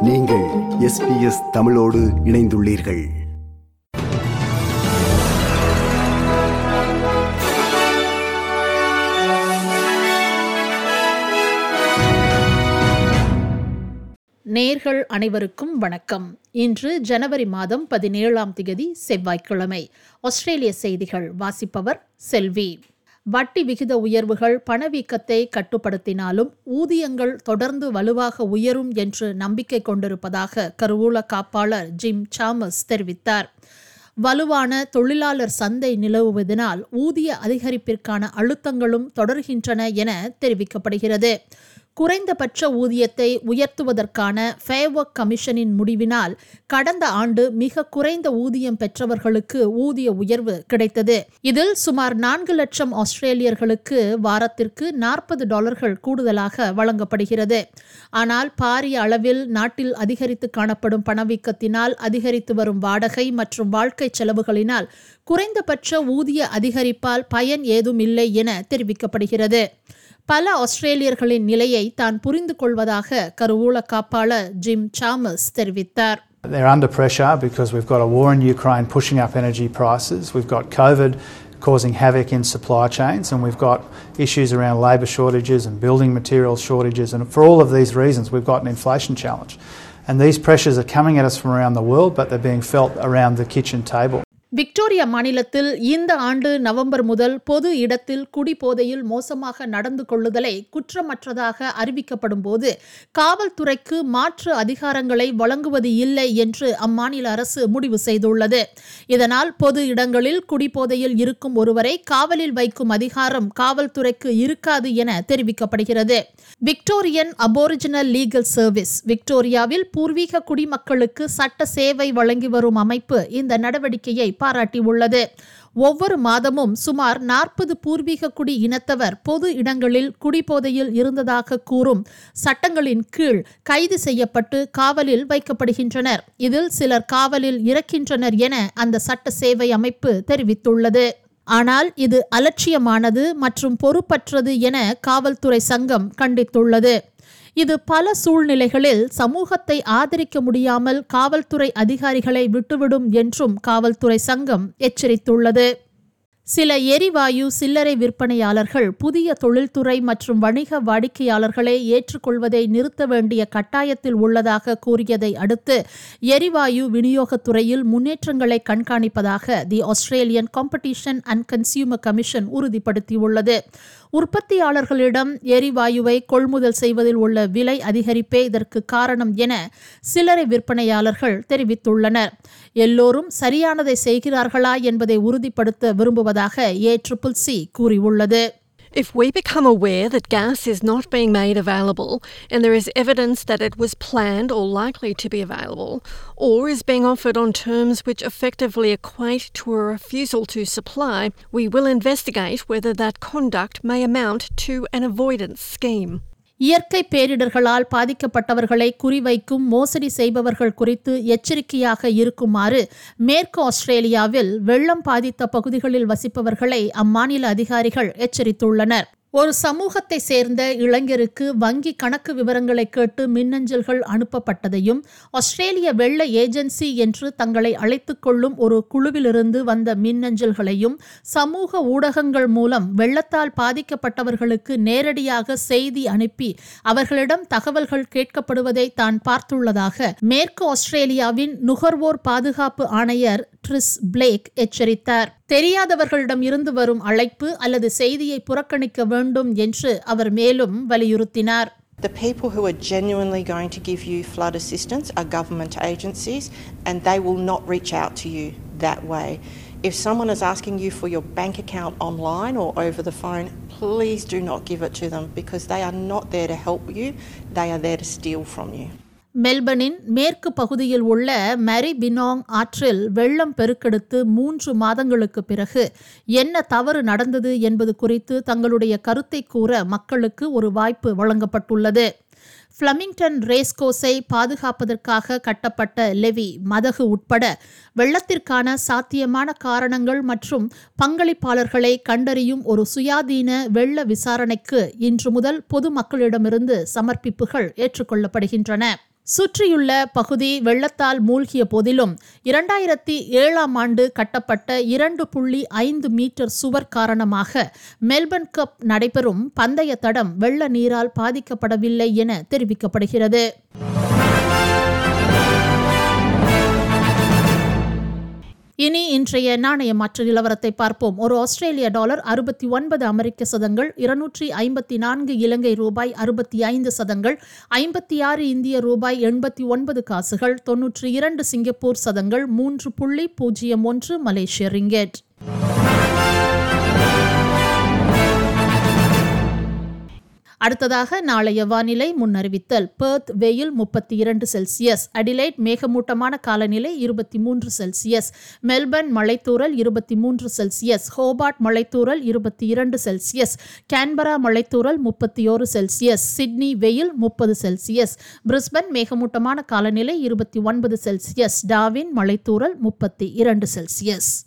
நீங்கள் எஸ்பிஎஸ் தமிழோடு இணைந்துள்ளீர்கள். நேர்கள் அனைவருக்கும் வணக்கம். இன்று ஜனவரி மாதம் பதினேழாம் திகதி செவ்வாய்க்கிழமை. ஆஸ்திரேலிய செய்திகள் வாசிப்பவர் செல்வி. வட்டி விகித உயர்வுகள் பணவீக்கத்தை கட்டுப்படுத்தினாலும் ஊதியங்கள் தொடர்ந்து வலுவாக உயரும் என்று நம்பிக்கை கொண்டிருப்பதாக கருவூல காப்பாளர் ஜிம் சாமஸ் தெரிவித்தார். வலுவான தொழிலாளர் சந்தை நிலவுவதனால் ஊதிய அதிகரிப்பிற்கான அழுத்தங்களும் தொடர்கின்றன என தெரிவிக்கப்படுகிறது. குறைந்தபட்ச ஊதியத்தை உயர்த்துவதற்கான ஃபேவர்க் கமிஷனின் முடிவினால் கடந்த ஆண்டு மிக குறைந்த ஊதியம் பெற்றவர்களுக்கு ஊதிய உயர்வு கிடைத்தது. இதில் சுமார் நான்கு லட்சம் ஆஸ்திரேலியர்களுக்கு வாரத்திற்கு நாற்பது டாலர்கள் கூடுதலாக வழங்கப்படுகிறது. ஆனால் பாரிய அளவில் நாட்டில் அதிகரித்து காணப்படும் பணவீக்கத்தினால் அதிகரித்து வரும் வாடகை மற்றும் வாழ்க்கை செலவுகளினால் குறைந்தபட்ச ஊதிய அதிகரிப்பால் பயன் ஏதும் இல்லை என தெரிவிக்கப்படுகிறது பல ஆஸ்திரேலியர்களின் நிலையை தான் புரிந்து கொள்வதாக கருவூல காப்பாளர் ஜிம் சாமஸ் தெரிவித்தார் They're under pressure because we've got a war in Ukraine pushing up energy prices. We've got COVID causing havoc in supply chains, and we've got issues around labour shortages and building materials shortages. And for all of these reasons, we've got an inflation challenge. And these pressures are coming at us from around the world, but they're being felt around the kitchen table. Victoria மாநிலத்தில் இந்த ஆண்டு November முதல் பொது இடத்தில் குடிபோதையில் மோசமாக நடந்து கொள்ளுதலை குற்றமற்றதாக அறிவிக்கப்படும் போது காவல்துறைக்கு மாற்று அதிகாரங்களை வழங்குவது இல்லை என்று அம்மாநில அரசு முடிவு செய்துள்ளது. இதனால் பொது இடங்களில் குடிபோதையில் இருக்கும் ஒருவரை காவலில் வைக்கும் அதிகாரம் காவல்துறைக்கு இருக்காது என தெரிவிக்கப்படுகிறது. விக்டோரியன் அபோரிஜினல் லீகல் சர்வீஸ் விக்டோரியாவில் பூர்வீக குடிமக்களுக்கு சட்ட சேவை வழங்கி வரும் அமைப்பு இந்த நடவடிக்கையை பாராட்டியுள்ளது. ஒவ்வொரு மாதமும் சுமார் நாற்பது பூர்வீக குடி இனத்தவர் பொது இடங்களில் குடிபோதையில் இருந்ததாக கூறும் சட்டங்களின் கீழ் கைது செய்யப்பட்டு காவலில் வைக்கப்படுகின்றனர். இதில் சிலர் காவலில் இறக்கின்றனர் என அந்த சட்ட சேவை அமைப்பு தெரிவித்துள்ளது. ஆனால் இது அலட்சியமானது மற்றும் பொறுப்பற்றது என காவல்துறை சங்கம் கண்டித்துள்ளது. இது பல சூழ்நிலைகளில் சமூகத்தை ஆதரிக்க முடியாமல் காவல்துறை அதிகாரிகளை விட்டுவிடும் என்றும் காவல்துறை சங்கம் எச்சரித்துள்ளது. சில எரிவாயு சில்லறை விற்பனையாளர்கள் புதிய தொழில்துறை மற்றும் வணிக வாடிக்கையாளர்களை ஏற்றுக்கொள்வதை நிறுத்த வேண்டிய கட்டாயத்தில் உள்ளதாக கூறியதை அடுத்து எரிவாயு விநியோகத்துறையில் முன்னேற்றங்களை கண்காணிப்பதாக the Australian competition and consumer commission உறுதிப்படுத்தியுள்ளது. உற்பத்தியாளர்களிடம் எரிவாயுவை கொள்முதல் செய்வதில் உள்ள விலை அதிகரிப்பே இதற்கு காரணம் என சில்லறை விற்பனையாளர்கள் தெரிவித்துள்ளனர். எல்லோரும் சரியானதை செய்கிறார்களா என்பதை உறுதிப்படுத்த விரும்புவதாக ஏ ட்ரிபிள் சி கூறியுள்ளது. If we become aware that gas is not being made available and there is evidence that it was planned or likely to be available, or is being offered on terms which effectively equate to a refusal to supply, we will investigate whether that conduct may amount to an avoidance scheme. இயற்கை பேரிடர்களால் பாதிக்கப்பட்டவர்களை குறிவைக்கும் மோசடி செய்பவர்கள் குறித்து எச்சரிக்கையாக இருக்குமாறு மேற்கு ஆஸ்திரேலியாவில் வெள்ளம் பாதித்த பகுதிகளில் வசிப்பவர்களை அம்மாநில அதிகாரிகள் எச்சரித்துள்ளனர். ஒரு சமூகத்தை சேர்ந்த இளைஞருக்கு வங்கி கணக்கு விவரங்களை கேட்டு மின்னஞ்சல்கள் அனுப்பப்பட்டதையும் ஆஸ்திரேலிய வெள்ள ஏஜென்சி என்று தங்களை அழைத்து கொள்ளும் ஒரு குழுவிலிருந்து வந்த மின்னஞ்சல்களையும் சமூக ஊடகங்கள் மூலம் வெள்ளத்தால் பாதிக்கப்பட்டவர்களுக்கு நேரடியாக செய்தி அனுப்பி அவர்களிடம் தகவல்கள் கேட்கப்படுவதை தான் பார்த்துள்ளதாக மேற்கு ஆஸ்திரேலியாவின் நுகர்வோர் பாதுகாப்பு ஆணையர் ட்ரிஸ் பிளேக் எச்சரித்தார் தெரியாதவர்களிடம் இருந்து வரும் அழைப்பு அல்லது செய்தியை புறக்கணிக்க வேண்டும் என்று அவர் மேலும் வலியுறுத்தினார் The people who are genuinely going to give you flood assistance are government agencies and they will not reach out to you that way. If someone is asking you for your bank account online or over the phone, please do not give it to them because they are not there to help you, they are there to steal from you. மெல்பனின் மேற்கு பகுதியில் உள்ள மரி Penang ஆற்றில் வெள்ளம் பெருக்கெடுத்து மூன்று மாதங்களுக்கு பிறகு என்ன தவறு நடந்தது என்பது குறித்து தங்களுடைய கருத்தை கூற மக்களுக்கு ஒரு வாய்ப்பு வழங்கப்பட்டுள்ளது. ஃப்ளமிங்டன் ரேஸ்கோஸை பாதுகாப்பதற்காக கட்டப்பட்ட லெவி மதகு உட்பட வெள்ளத்திற்கான சாத்தியமான காரணங்கள் மற்றும் பங்களிப்பாளர்களை கண்டறியும் ஒரு சுயாதீன வெள்ள விசாரணைக்கு இன்று முதல் பொதுமக்களிடமிருந்து சமர்ப்பிப்புகள் ஏற்றுக்கொள்ளப்படுகின்றன. சுற்றியுள்ள பகுதி வெள்ளத்தால் மூழ்கிய போதிலும் இரண்டாயிரத்தி ஏழாம் ஆண்டு கட்டப்பட்ட இரண்டு புள்ளி ஐந்து மீட்டர் சுவர் காரணமாக மெல்பர்ன் கப் நடைபெறும் பந்தய தடம் வெள்ள நீரால் பாதிக்கப்படவில்லை என தெரிவிக்கப்படுகிறது. இனி இன்றைய நாணய மாற்று நிலவரத்தை பார்ப்போம். ஒரு ஆஸ்திரேலிய டாலர் அறுபத்தி ஒன்பது அமெரிக்க சதங்கள் இருநூற்றி ஐம்பத்தி நான்கு இலங்கை ரூபாய் அறுபத்தி ஐந்து சதங்கள் ஐம்பத்தி ஆறு இந்திய ரூபாய் எண்பத்தி ஒன்பது காசுகள் தொன்னூற்றி இரண்டு சிங்கப்பூர் சதங்கள் மூன்று புள்ளி பூஜ்ஜியம் ஒன்று மலேசிய ரிங்கெட். அடுத்ததாக நாளைய வானிலை முன்னறிவித்தல். பெர்த் வெயில் முப்பத்தி இரண்டு செல்சியஸ். அடிலைட் மேகமூட்டமான காலநிலை இருபத்தி மூன்று செல்சியஸ். மெல்பர்ன் மலைத்தூரல் இருபத்தி மூன்று செல்சியஸ். ஹோபார்ட் மலைத்தூரல் இருபத்தி இரண்டு செல்சியஸ். கேன்பரா மலைத்தூரல் முப்பத்தி ஓரு செல்சியஸ். சிட்னி வெயில் முப்பது செல்சியஸ். பிரிஸ்பன் மேகமூட்டமான காலநிலை இருபத்தி ஒன்பது செல்சியஸ். டாவின் மலைத்தூரல் முப்பத்தி இரண்டு செல்சியஸ்.